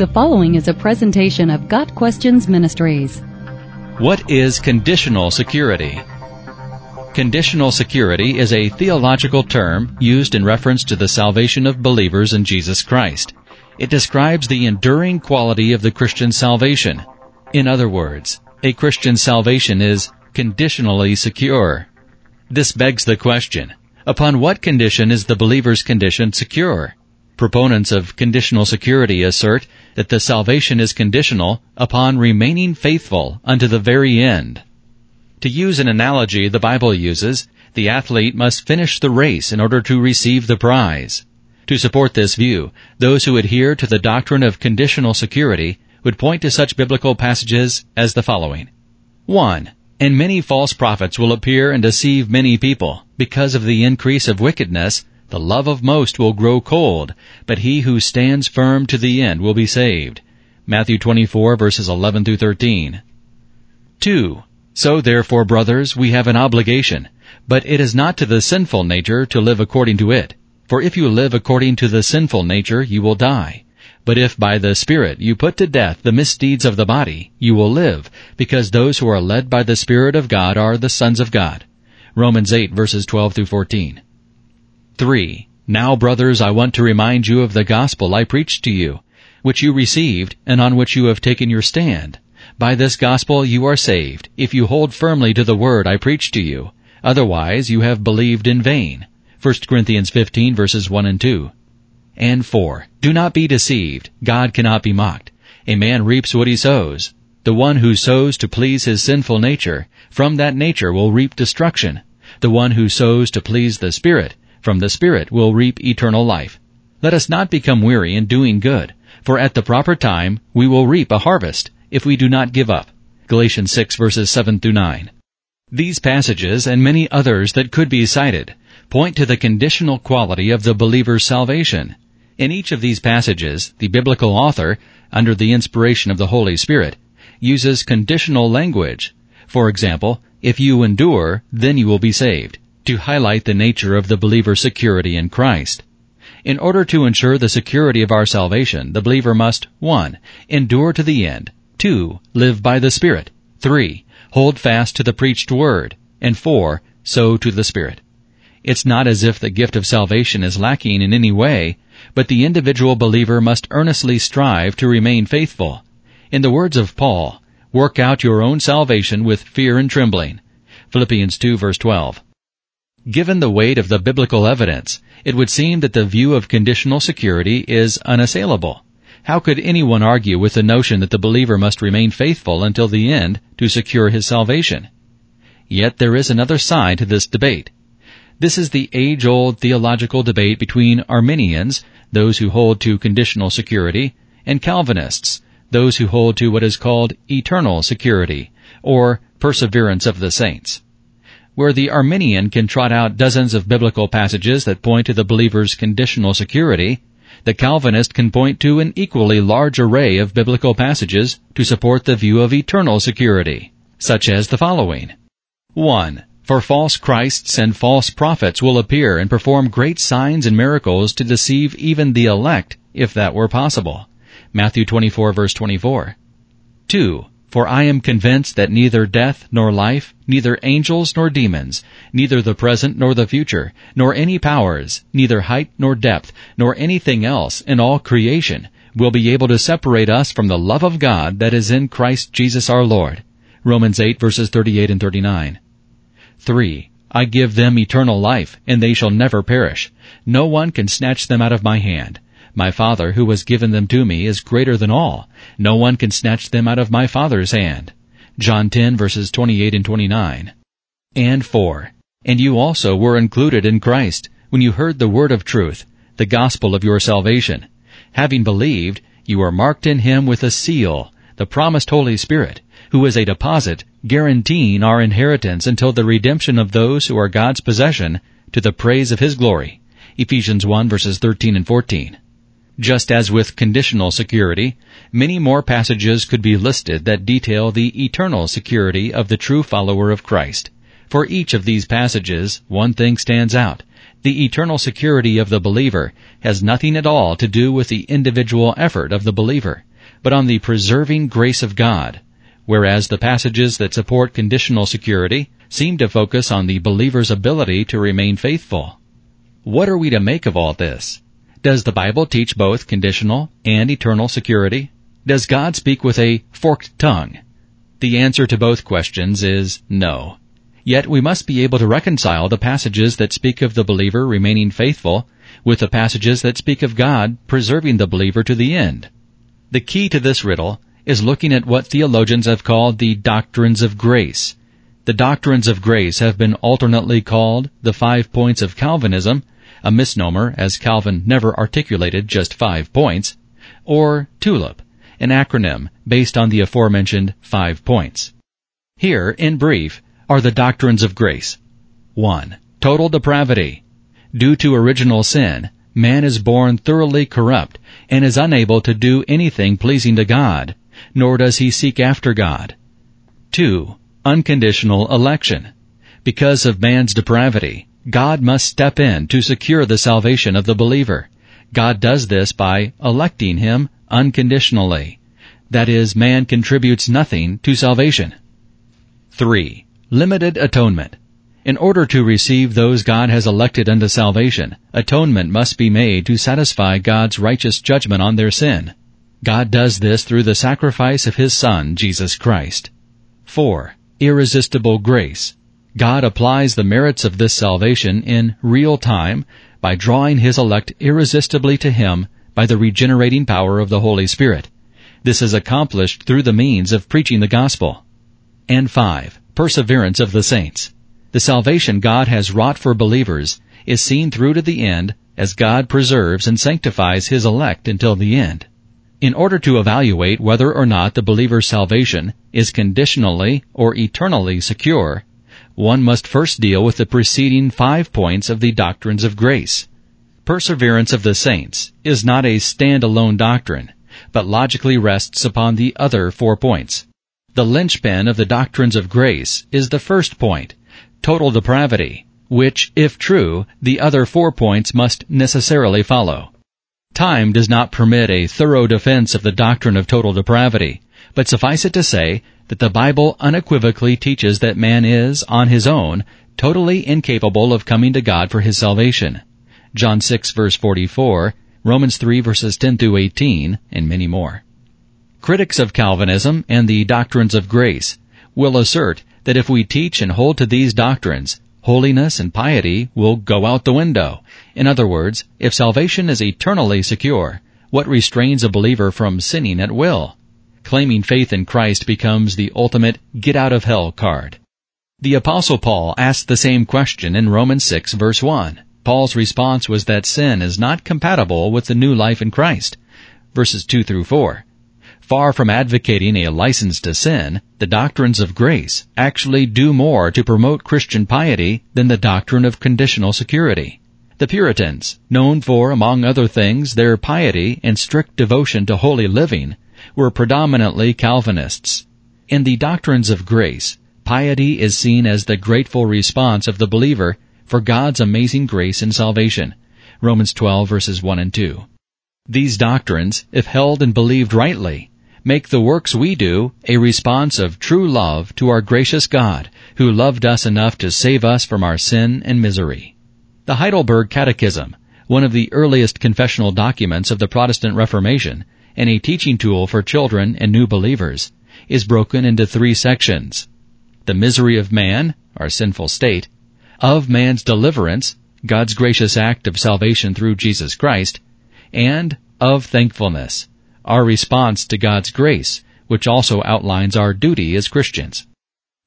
The following is a presentation of Got Questions Ministries. What is conditional security? Conditional security is a theological term used in reference to the salvation of believers in Jesus Christ. It describes the enduring quality of the Christian salvation. In other words, a Christian salvation is conditionally secure. This begs the question, upon what condition is the believer's condition secure? Proponents of conditional security assert that the salvation is conditional upon remaining faithful unto the very end. To use an analogy the Bible uses, the athlete must finish the race in order to receive the prize. To support this view, those who adhere to the doctrine of conditional security would point to such biblical passages as the following. 1. And many false prophets will appear and deceive many people. Because of the increase of wickedness, the love of most will grow cold, but he who stands firm to the end will be saved. Matthew 24 verses 11 through 13. 2. So therefore, brothers, we have an obligation, but it is not to the sinful nature to live according to it. For if you live according to the sinful nature, you will die. But if by the Spirit you put to death the misdeeds of the body, you will live, because those who are led by the Spirit of God are the sons of God. Romans 8 verses 12 through 14. 3. Now, brothers, I want to remind you of the gospel I preached to you, which you received, and on which you have taken your stand. By this gospel you are saved, if you hold firmly to the word I preached to you. Otherwise you have believed in vain. 1 Corinthians 15 verses 1 and 2. And 4. Do not be deceived. God cannot be mocked. A man reaps what he sows. The one who sows to please his sinful nature, from that nature will reap destruction. The one who sows to please the Spirit, from the Spirit will reap eternal life. Let us not become weary in doing good, for at the proper time we will reap a harvest if we do not give up. Galatians 6 verses 7 through 9. These passages and many others that could be cited point to the conditional quality of the believer's salvation. In each of these passages, the biblical author, under the inspiration of the Holy Spirit, uses conditional language. For example, if you endure, then you will be saved to highlight the nature of the believer's security in Christ. In order to ensure the security of our salvation, the believer must 1. Endure to the end. 2. Live by the Spirit. 3. Hold fast to the preached word. And 4. Sow to the Spirit. It's not as if the gift of salvation is lacking in any way, but the individual believer must earnestly strive to remain faithful. In the words of Paul, work out your own salvation with fear and trembling. Philippians 2 verse 12. Given the weight of the biblical evidence, it would seem that the view of conditional security is unassailable. How could anyone argue with the notion that the believer must remain faithful until the end to secure his salvation? Yet there is another side to this debate. This is the age-old theological debate between Arminians, those who hold to conditional security, and Calvinists, those who hold to what is called eternal security, or perseverance of the saints where the Arminian can trot out dozens of biblical passages that point to the believer's conditional security, the Calvinist can point to an equally large array of biblical passages to support the view of eternal security, such as the following. 1. For false Christs and false prophets will appear and perform great signs and miracles to deceive even the elect, if that were possible. Matthew 24 verse 24. 2. For I am convinced that neither death nor life, neither angels nor demons, neither the present nor the future, nor any powers, neither height nor depth, nor anything else in all creation will be able to separate us from the love of God that is in Christ Jesus our Lord. Romans 8 verses 38 and 39. 3. I give them eternal life, and they shall never perish. No one can snatch them out of my hand. My Father who has given them to me is greater than all. No one can snatch them out of my Father's hand. John 10 verses 28 and 29. And 4. And you also were included in Christ when you heard the word of truth, the gospel of your salvation. Having believed, you are marked in him with a seal, the promised Holy Spirit, who is a deposit guaranteeing our inheritance until the redemption of those who are God's possession to the praise of his glory. Ephesians 1 verses 13 and 14. Just as with conditional security, many more passages could be listed that detail the eternal security of the true follower of Christ. For each of these passages, one thing stands out. The eternal security of the believer has nothing at all to do with the individual effort of the believer, but on the preserving grace of God, whereas the passages that support conditional security seem to focus on the believer's ability to remain faithful. What are we to make of all this? Does the Bible teach both conditional and eternal security? Does God speak with a forked tongue? The answer to both questions is no. Yet we must be able to reconcile the passages that speak of the believer remaining faithful with the passages that speak of God preserving the believer to the end. The key to this riddle is looking at what theologians have called the doctrines of grace. The doctrines of grace have been alternately called the five points of Calvinism, a misnomer as Calvin never articulated just five points, or TULIP, an acronym based on the aforementioned five points. Here, in brief, are the doctrines of grace. 1. Total depravity. Due to original sin, man is born thoroughly corrupt and is unable to do anything pleasing to God, nor does he seek after God. 2. Unconditional election. Because of man's depravity, God must step in to secure the salvation of the believer. God does this by electing him unconditionally. That is, man contributes nothing to salvation. 3. Limited atonement. In order to receive those God has elected unto salvation, atonement must be made to satisfy God's righteous judgment on their sin. God does this through the sacrifice of His Son, Jesus Christ. 4. Irresistible grace. God applies the merits of this salvation in real time by drawing His elect irresistibly to Him by the regenerating power of the Holy Spirit. This is accomplished through the means of preaching the gospel. And five, perseverance of the saints. The salvation God has wrought for believers is seen through to the end as God preserves and sanctifies His elect until the end. In order to evaluate whether or not the believer's salvation is conditionally or eternally secure, one must first deal with the preceding five points of the doctrines of grace. Perseverance of the saints is not a stand-alone doctrine, but logically rests upon the other four points. The linchpin of the doctrines of grace is the first point, total depravity, which, if true, the other four points must necessarily follow. Time does not permit a thorough defense of the doctrine of total depravity, but suffice it to say that the Bible unequivocally teaches that man is, on his own, totally incapable of coming to God for his salvation. John 6 verse 44, Romans 3 verses 10 through 18, and many more. Critics of Calvinism and the doctrines of grace will assert that if we teach and hold to these doctrines, holiness and piety will go out the window. In other words, if salvation is eternally secure, what restrains a believer from sinning at will? Claiming faith in Christ becomes the ultimate get out of hell card. The apostle Paul asked the same question in Romans 6 verse 1. Paul's response was that sin is not compatible with the new life in Christ. Verses 2 through 4. Far from advocating a license to sin, the doctrines of grace actually do more to promote Christian piety than the doctrine of conditional security. The Puritans, known for, among other things, their piety and strict devotion to holy living, were predominantly Calvinists. In the doctrines of grace, piety is seen as the grateful response of the believer for God's amazing grace and salvation. Romans 12 verses 1 and 2. These doctrines, if held and believed rightly, make the works we do a response of true love to our gracious God, who loved us enough to save us from our sin and misery. The Heidelberg Catechism, one of the earliest confessional documents of the Protestant Reformation, and a teaching tool for children and new believers, is broken into three sections. The misery of man, our sinful state, of man's deliverance, God's gracious act of salvation through Jesus Christ, and of thankfulness, our response to God's grace, which also outlines our duty as Christians.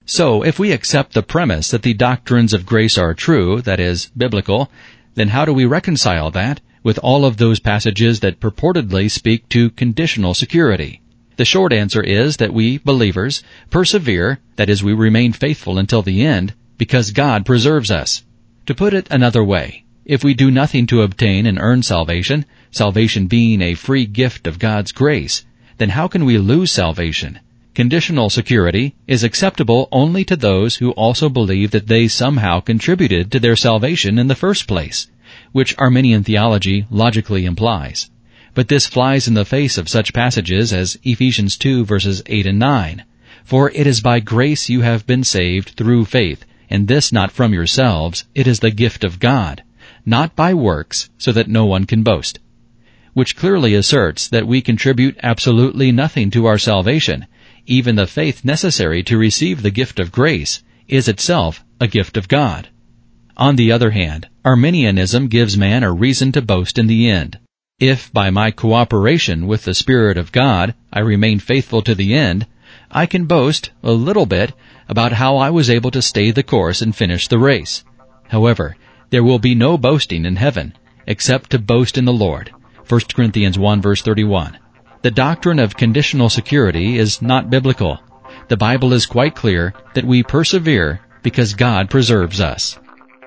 So, if we accept the premise that the doctrines of grace are true, that is, biblical, then how do we reconcile that with all of those passages that purportedly speak to conditional security? The short answer is that we, believers, persevere, that is, we remain faithful until the end, because God preserves us. To put it another way, if we do nothing to obtain and earn salvation, salvation being a free gift of God's grace, then how can we lose salvation? Conditional security is acceptable only to those who also believe that they somehow contributed to their salvation in the first place, which Arminian theology logically implies. But this flies in the face of such passages as Ephesians 2 verses 8 and 9. For it is by grace you have been saved through faith, and this not from yourselves, it is the gift of God, not by works, so that no one can boast. Which clearly asserts that we contribute absolutely nothing to our salvation. Even the faith necessary to receive the gift of grace is itself a gift of God. On the other hand, Arminianism gives man a reason to boast in the end. If by my cooperation with the Spirit of God I remain faithful to the end, I can boast, a little bit, about how I was able to stay the course and finish the race. However, there will be no boasting in heaven, except to boast in the Lord. 1 Corinthians 1 verse 31. The doctrine of conditional security is not biblical. The Bible is quite clear that we persevere because God preserves us.